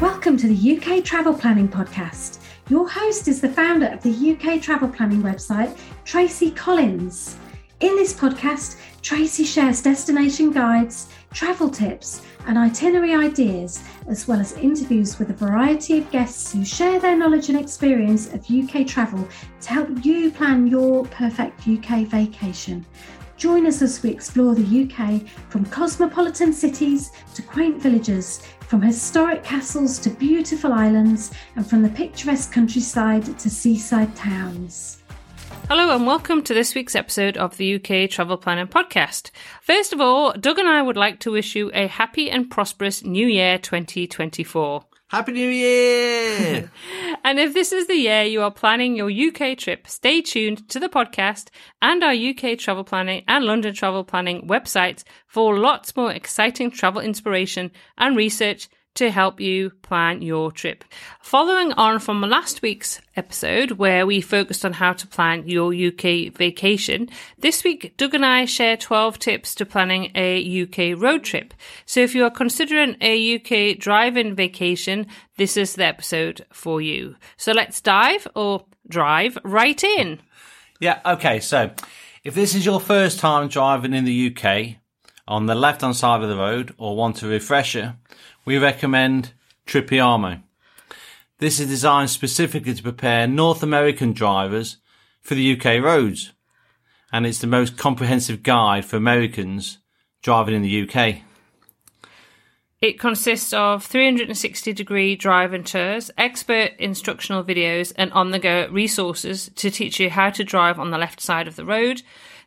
Welcome to the UK Travel Planning Podcast. Your host is the founder of the UK Travel Planning website, Tracy Collins. In this podcast, Tracy shares destination guides, travel tips, and itinerary ideas, as well as interviews with a variety of guests who share their knowledge and experience of UK travel to help you plan your perfect UK vacation. Join us as we explore the UK from cosmopolitan cities to quaint villages, from historic castles to beautiful islands, and from the picturesque countryside to seaside towns. Hello and welcome to this week's episode of the UK Travel Planning Podcast. First of all, Doug and I would like to wish you a happy and prosperous New Year 2024. Happy New Year! and if this is the year you are planning your UK trip, stay tuned to the podcast and our UK travel planning and London travel planning websites for lots more exciting travel inspiration and research to help you plan your trip. Following on from last week's episode where we focused on how to plan your UK vacation, this week Doug and I share 12 tips to planning a UK road trip. So if you are considering a UK drive-in vacation, this is the episode for you. So let's dive or drive right in. Yeah, okay, so if this is your first time driving in the UK on the left hand side of the road or want a refresher, we recommend Tripiamo. This is designed specifically to prepare North American drivers for the UK roads, and it's the most comprehensive guide for Americans driving in the UK. It consists of 360 degree driving tours, expert instructional videos, and on the go resources to teach you how to drive on the left side of the road,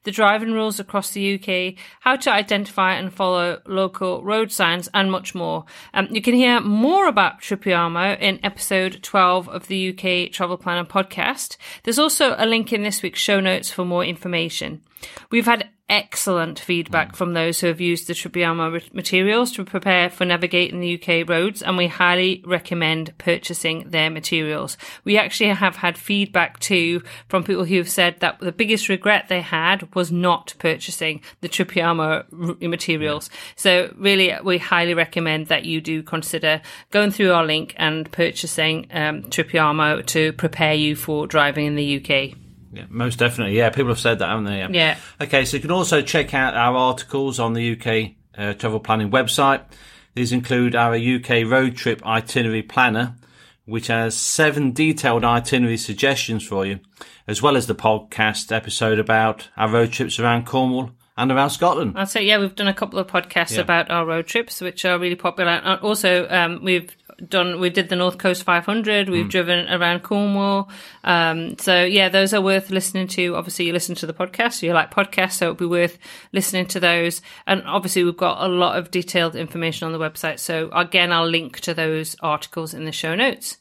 the driving rules across the UK, how to identify and follow local road signs, and much more. Um, you can hear more about Tripiamo in episode 12 of the UK Travel Planner podcast. There's also a link in this week's show notes for more information. We've had excellent feedback from those who have used the Tripiamo materials to prepare for navigating the UK roads, and we highly recommend purchasing their materials. We actually have had feedback too from people who have said that the biggest regret they had was not purchasing the Tripiamo materials. So really, we highly recommend that you do consider going through our link and purchasing um, Tripiamo to prepare you for driving in the UK. Yeah, most definitely. Yeah, people have said that, haven't they? Yeah. Yeah. Okay, so you can also check out our articles on the UK uh, travel planning website. These include our UK road trip itinerary planner, which has seven detailed itinerary suggestions for you, as well as the podcast episode about our road trips around Cornwall and around Scotland. I'd say, yeah, we've done a couple of podcasts Yeah. about our road trips, which are really popular. And also, um, we've done, we did the North Coast 500. We've driven around Cornwall. Um, so yeah, those are worth listening to. Obviously, you listen to the podcast, so you like podcasts, so it'd be worth listening to those. And obviously, we've got a lot of detailed information on the website. So again, I'll link to those articles in the show notes.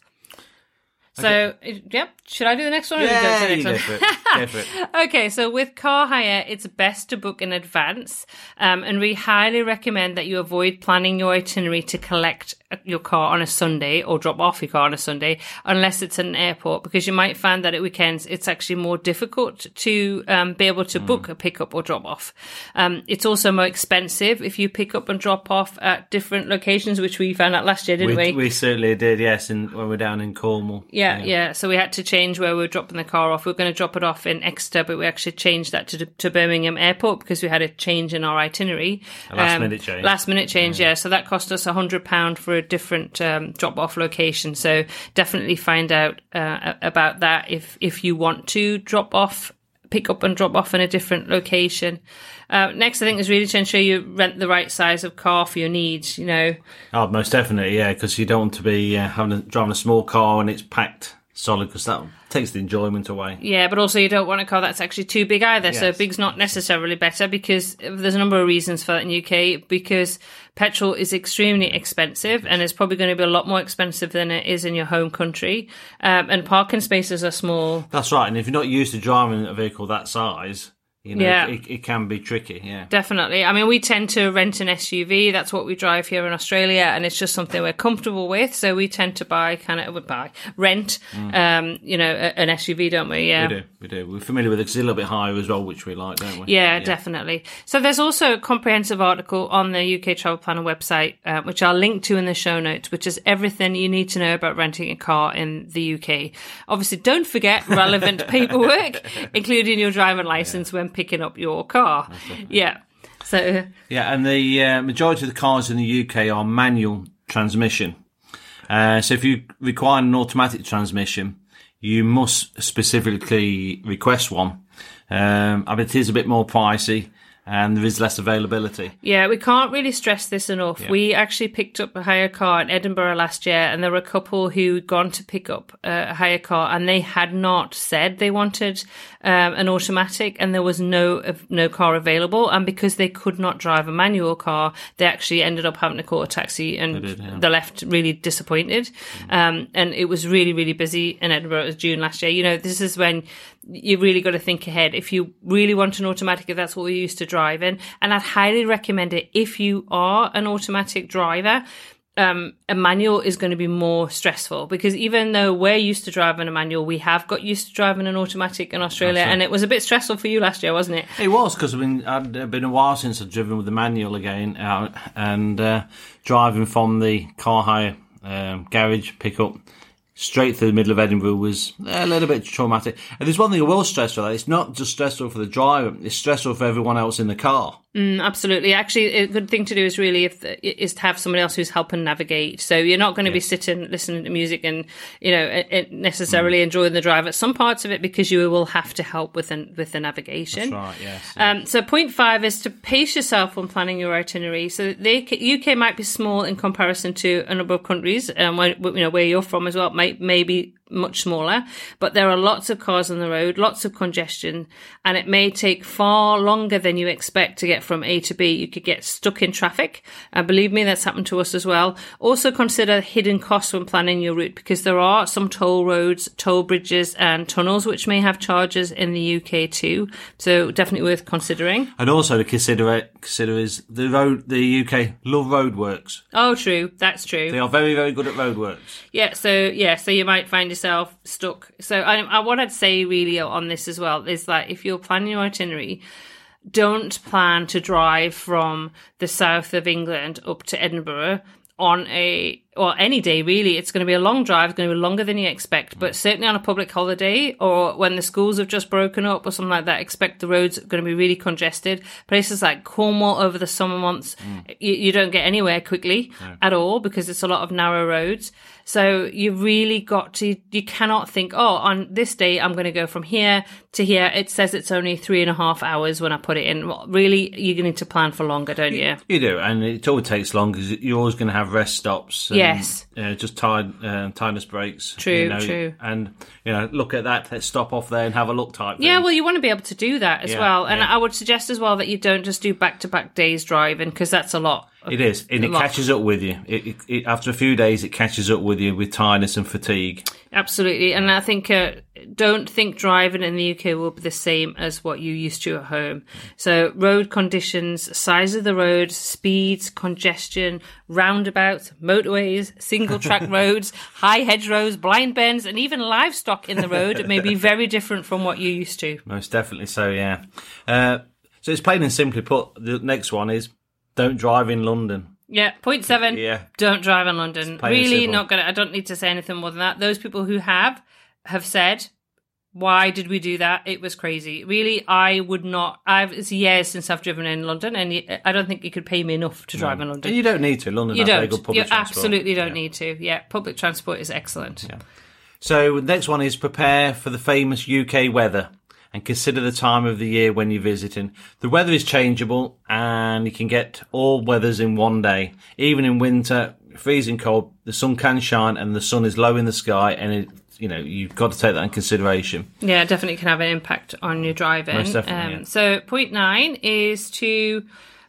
So, yep. Should I do the next one? or you go to the Yeah, next one? go for it. Go for it. Okay, so with car hire, it's best to book in advance, um, and we highly recommend that you avoid planning your itinerary to collect your car on a Sunday or drop off your car on a Sunday, unless it's an airport, because you might find that at weekends it's actually more difficult to um, be able to book a pickup or drop off. Um, it's also more expensive if you pick up and drop off at different locations, which we found out last year, didn't We, we certainly did, yes, in, when we're down in Cornwall. yeah, yeah, So we had to change where we were dropping the car off. We are going to drop it off in Exeter, but we actually changed that to to Birmingham Airport because we had a change in our itinerary. A last minute change. Last minute change, yeah. So that cost us a hundred pound for a different um, drop off location. So definitely find out uh, about that if if you want to drop off. Pick up and drop off in a different location. Uh, next, I think is really to ensure you rent the right size of car for your needs. You know, Oh, most definitely, yeah, because you don't want to be uh, having a, driving a small car and it's packed solid, because that takes the enjoyment away. Yeah, but also you don't want a car that's actually too big either. So big's not necessarily better because there's a number of reasons for that in UK because petrol is extremely expensive and it's probably going to be a lot more expensive than it is in your home country. Um, and parking spaces are small. That's right, and if you're not used to driving a vehicle that size, you know, Yeah. it, it can be tricky. Yeah. Definitely. I mean, we tend to rent an SUV. That's what we drive here in Australia, and it's just something we're comfortable with. So we tend to buy kind of buy rent, um, you know, an SUV, don't we? Yeah. Mm. We do, we do. We're familiar with it it's a little bit higher as well, which we like, don't we? Yeah, definitely. So there's also a comprehensive article on the UK Travel Planner website, uh, which I'll link to in the show notes, which is everything you need to know about renting a car in the UK. Obviously, don't forget relevant paperwork, including your driving license when picking up your car. Yeah. So Yeah, and the uh, majority of the cars in the UK are manual transmission. Uh, so if you require an automatic transmission, you must specifically request one. Um, I mean, it is a bit more pricey and there is less availability. Yeah, we can't really stress this enough. We actually picked up a hire car in Edinburgh last year, and there were a couple who'd gone to pick up a hire car, and they had not said they wanted um, an automatic, and there was no no car available. And because they could not drive a manual car, they actually ended up having to call a taxi, and did, yeah. they left really disappointed. Um, and it was really really busy in Edinburgh. It was June last year. You know, this is when you really got to think ahead. If you really want an automatic, if that's what we used to driving, and I'd highly recommend it if you are an automatic driver. Um, a manual is going to be more stressful because even though we're used to driving a manual, we have got used to driving an automatic in Australia, and it was a bit stressful for you last year, wasn't it? It was because I've been I'd uh, been a while since I'd driven with the manual again out and uh, driving from the car hire um, garage pickup straight through the middle of Edinburgh was a little bit traumatic. And there's one thing I will stress for that: it's not just stressful for the driver; it's stressful for everyone else in the car. Mm, absolutely. Actually, a good thing to do is really if is to have somebody else who's helping navigate. So you're not going to be sitting listening to music and you know necessarily enjoying the drive at some parts of it because you will have to help with the, with the navigation. Right? Yes. Um, so point five is to pace yourself when planning your itinerary. So the UK might be small in comparison to a number of countries, and where, you know where you're from as well, might maybe much smaller. But there are lots of cars on the road, lots of congestion, and it may take far longer than you expect to get from A to B. You could get stuck in traffic, and believe me, that's happened to us as well. Also consider hidden costs when planning your route because there are some toll roads, toll bridges, and tunnels which may have charges in the UK too. So definitely worth considering. and also to consider consider is the road. The UK love roadworks. Oh, true. That's true. They are very very good at roadworks. Yeah, so yeah, so you might find yourself stuck. So I, I, what I'd say really on this as well is that if you're planning your itinerary, don't plan to drive from the south of England up to Edinburgh on a or any day really. It's going to be a long drive, it's going to be longer than you expect, but mm. certainly on a public holiday or when the schools have just broken up or something like that, expect the roads are going to be really congested. Places like Cornwall over the summer months, mm. you, you don't get anywhere quickly at all because it's a lot of narrow roads. So you really got to, you cannot think, oh, on this day, I'm going to go from here to here. It says it's only three and a half hours when I put it in. Well, really, you're need to plan for longer, don't you? You do, and it always takes long because you're always going to have rest stops. And, Yes. uh, just tide, uh, tidiness breaks. True, you know, true. And you know, look at that. Let's stop off there and have a look type. Yeah, thing. well, you want to be able to do that as Yeah, well. And yeah. I would suggest as well that you don't just do back to back days driving because that's a lot. It is, and it lot. catches up with you. It, it, it, after a few days, it catches up with you with tiredness and fatigue. Absolutely. And I think, uh, don't think driving in the UK will be the same as what you used to at home. So road conditions, size of the road, speeds, congestion, roundabouts, motorways, single track roads, high hedgerows, blind bends, and even livestock in the road may be very different from what you used to. Most definitely so. Yeah. Uh, so it's plain and simply put. The next one is don't drive in London. Yeah, point seven. Yeah. Don't drive in London. Really not gonna I don't need to say anything more than that. Those people who have have said, Why did we do that? It was crazy. Really, I would not I've it's years since I've driven in London and I don't think you could pay me enough to drive in London. And you don't need to. London You has don't. good public You transport. absolutely don't Yeah. need to. Yeah, public transport is excellent. So the next one is prepare for the famous UK weather and consider the time of the year when you're visiting. The weather is changeable and you can get all weathers in one day. Even in winter, freezing cold, the sun can shine and the sun is low in the sky and it, you know, you've got to take that in consideration. Yeah, definitely can have an impact on your driving. Most definitely, Um, yeah. So, point nine is to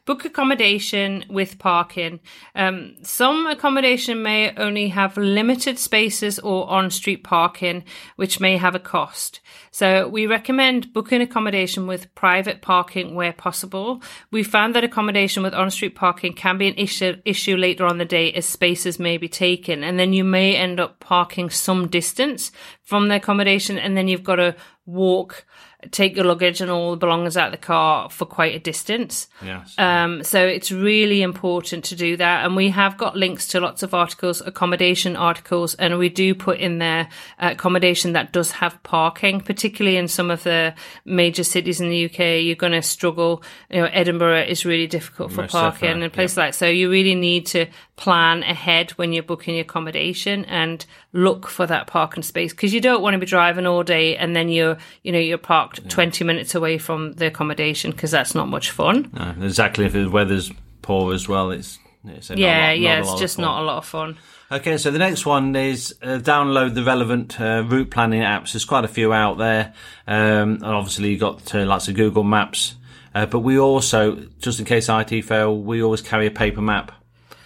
book accommodation with parking. Um, some accommodation may only have limited spaces or on street parking, which may have a cost. So we recommend booking accommodation with private parking where possible. We found that accommodation with on street parking can be an issue, issue later on the day as spaces may be taken. And then you may end up parking some distance from the accommodation and then you've got to walk take your luggage and all the belongings out of the car for quite a distance. Yes. Um, so it's really important to do that. And we have got links to lots of articles, accommodation articles, and we do put in there accommodation that does have parking, particularly in some of the major cities in the UK. You're going to struggle. You know, Edinburgh is really difficult for Most parking and places like so. You really need to plan ahead when you're booking your accommodation and look for that parking space because you don't want to be driving all day and then you're you know you're parked 20 minutes away from the accommodation because that's not much fun No, exactly. If the weather's poor as well, it's, it's a yeah lot- yeah it's just not a lot of fun Okay, so the next one is uh, download the relevant uh, route planning apps. There's quite a few out there, um, and obviously you've got uh, lots of Google Maps. Uh, but we also, just in case IT fail, we always carry a paper map,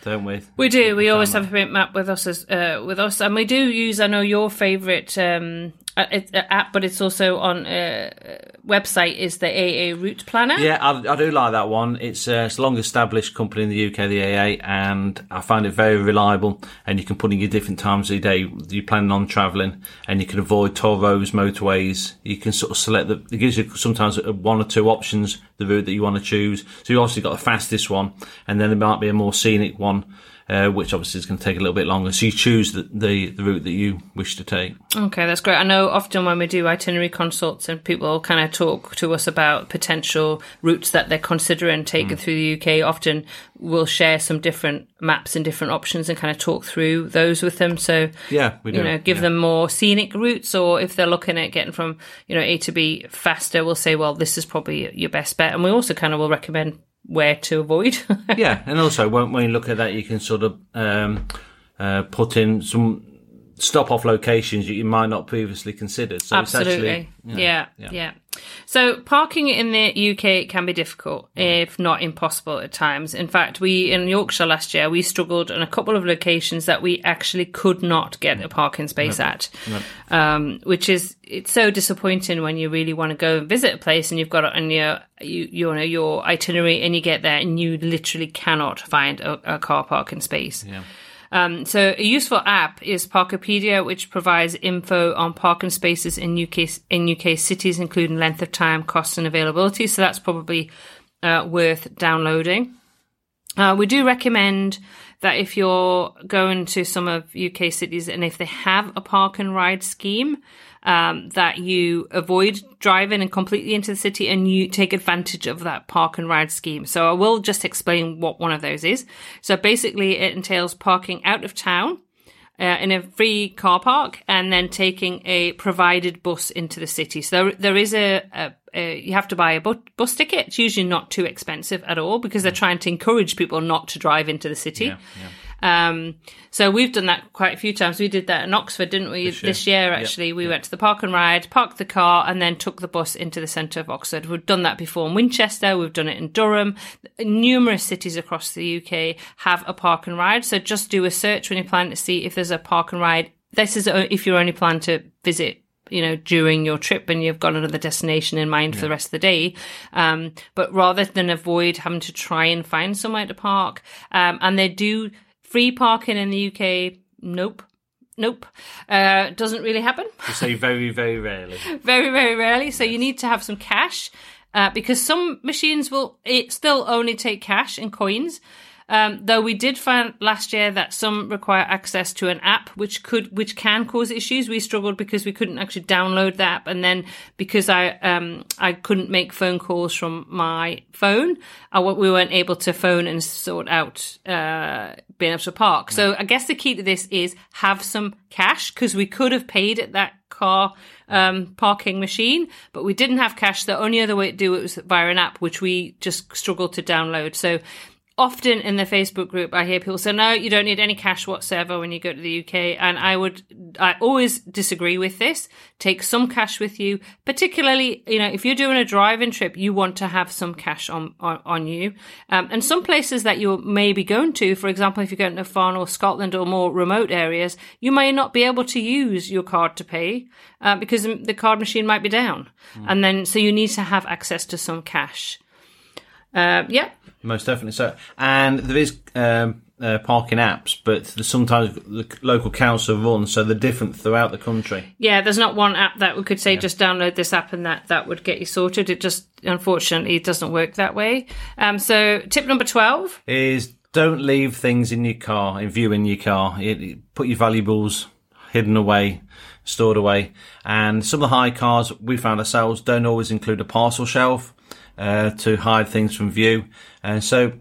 don't we? we do. We always have a print map with us as uh, with us. And we do use i know your favorite um it's an app but it's also on uh, website is the aa route planner Yeah, I, I do like that one. It's, uh, it's a long established company in the UK, the AA, and I find it very reliable. And you can put in your different times of the day you're planning on travelling, and you can avoid toll roads, motorways. You can sort of select the. It gives you sometimes uh, one or two options the route that you want to choose. So you obviously got the fastest one, and then there might be a more scenic one. Uh, which obviously is going to take a little bit longer. So you choose the, the, the route that you wish to take. Okay, that's great. I know often when we do itinerary consults and people kind of talk to us about potential routes that they're considering Mm. taking through the UK, often we'll share some different maps and different options and kind of talk through those with them. So, Yeah, we do. you know, give yeah. them more scenic routes or if they're looking at getting from, you know, A to B faster, we'll say, well, this is probably your best bet. And we also kind of will recommend where to avoid. yeah, and also when, when you look at that, you can sort of um, uh, put in some stop off locations that you might not previously considered. So it's Absolutely. actually, yeah, yeah, So parking in the UK can be difficult, if not impossible at times. In fact, we in Yorkshire last year we struggled in a couple of locations that we actually could not get a parking space at, um, which is it's so disappointing when you really want to go and visit a place and you've got it on your you you know your itinerary and you get there and you literally cannot find a, a car parking space. Yeah. Um, so a useful app is Parkopedia, which provides info on parking spaces in UK in UK cities, including length of time, costs, and availability. So that's probably uh, worth downloading. Uh, we do recommend that if you're going to some of UK cities and if they have a park and ride scheme, um, that you avoid driving and completely into the city and you take advantage of that park and ride scheme. So I will just explain what one of those is. So basically it entails parking out of town uh, in a free car park and then taking a provided bus into the city. So there, there is a, a, you have to buy a bu- bus ticket. It's usually not too expensive at all because they're trying to encourage people not to drive into the city. Yeah. Um, so we've done that quite a few times. We did that in Oxford, didn't we? This year. year, Yep, actually, we went to the park and ride, parked the car, and then took the bus into the centre of Oxford. We've done that before in Winchester. We've done it in Durham. Numerous cities across the UK have a park and ride. So just do a search when you plan to see if there's a park and ride. This is if you're only plan to visit you know, during your trip and you've got another destination in mind for the rest of the day. Um, but rather than avoid having to try and find somewhere to park, um, and they do free parking in the UK. Nope. Nope. Uh, doesn't really happen. To say very, very rarely. very, very rarely. So you need to have some cash, uh, because some machines will it still only take cash and coins. Um, though we did find last year that some require access to an app, which could, which can cause issues. We struggled because we couldn't actually download the app, and then because I, um, I couldn't make phone calls from my phone, I, we weren't able to phone and sort out uh, being able to park. So I guess the key to this is have some cash because we could have paid at that car um, parking machine, but we didn't have cash. The only other way to do it was via an app, which we just struggled to download. So often in the Facebook group, I hear people say, no, you don't need any cash whatsoever when you go to the UK. And I would, I always disagree with this. Take some cash with you, particularly, you know, if you're doing a driving trip, you want to have some cash on, on, on you. Um, and some places that you may be going to, for example, if you're going to far north Scotland or more remote areas, you may not be able to use your card to pay, uh, because the card machine might be down. Mm. And then, so you need to have access to some cash. Uh, yeah, most definitely so. And there is um, uh, parking apps, but sometimes the local council run, so they're different throughout the country. Yeah, there's not one app that we could say yeah. just download this app and that that would get you sorted. It just unfortunately it doesn't work that way. Um, so tip number twelve is don't leave things in your car, in view in your car. It, it, put your valuables hidden away, stored away. And some of the high cars we found ourselves don't always include a parcel shelf uh, to hide things from view. And so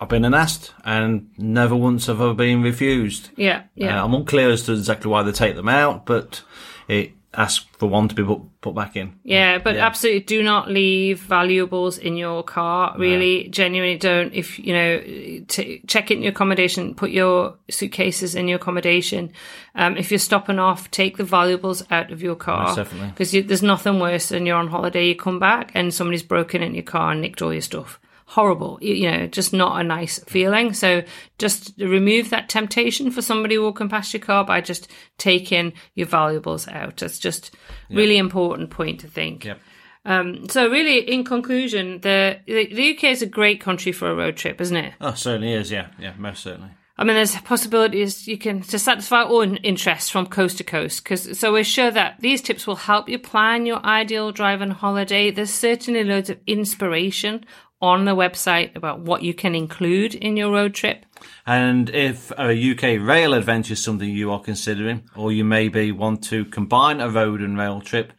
I've been asked and never once have I been refused. Yeah, yeah. Uh, I'm unclear as to exactly why they take them out, but it asks for one to be put, put back in. Yeah, but yeah. absolutely do not leave valuables in your car. Really, no. genuinely don't. If, you know, t- check in your accommodation, put your suitcases in your accommodation. Um, if you're stopping off, take the valuables out of your car. Most definitely. Because there's nothing worse than you're on holiday, you come back and somebody's broken in your car and nicked all your stuff horrible, you know, just not a nice feeling. So just remove that temptation for somebody walking past your car by just taking your valuables out. It's just yep. really important point to think. Yep. Um, so really, in conclusion, the, the UK is a great country for a road trip, isn't it? Oh, certainly is. Yeah, yeah, most certainly. I mean, there's possibilities you can to satisfy all interests from coast to coast. Because so we're sure that these tips will help you plan your ideal driving holiday. There's certainly loads of inspiration on the website about what you can include in your road trip. And if a UK rail adventure is something you are considering, or you maybe want to combine a road and rail trip,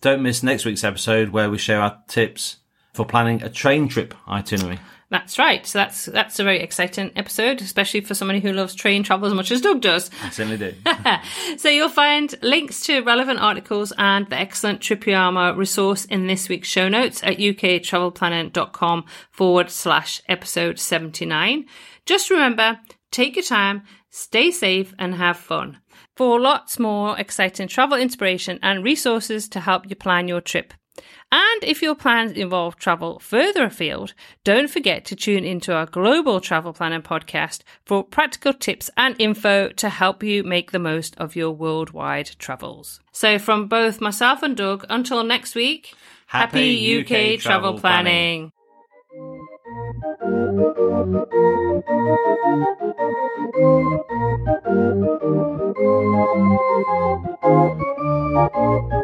don't miss next week's episode where we share our tips for planning a train trip itinerary. That's right. So that's that's a very exciting episode, especially for somebody who loves train travel as much as Doug does. I certainly do. so you'll find links to relevant articles and the excellent Tripiamo resource in this week's show notes at uktravelplanning.com forward slash episode 79. Just remember, take your time, stay safe and have fun. For lots more exciting travel inspiration and resources to help you plan your trip. And if your plans involve travel further afield, don't forget to tune into our global travel planning podcast for practical tips and info to help you make the most of your worldwide travels. So, from both myself and Doug, until next week, happy, happy UK, UK, travel, travel planning. planning.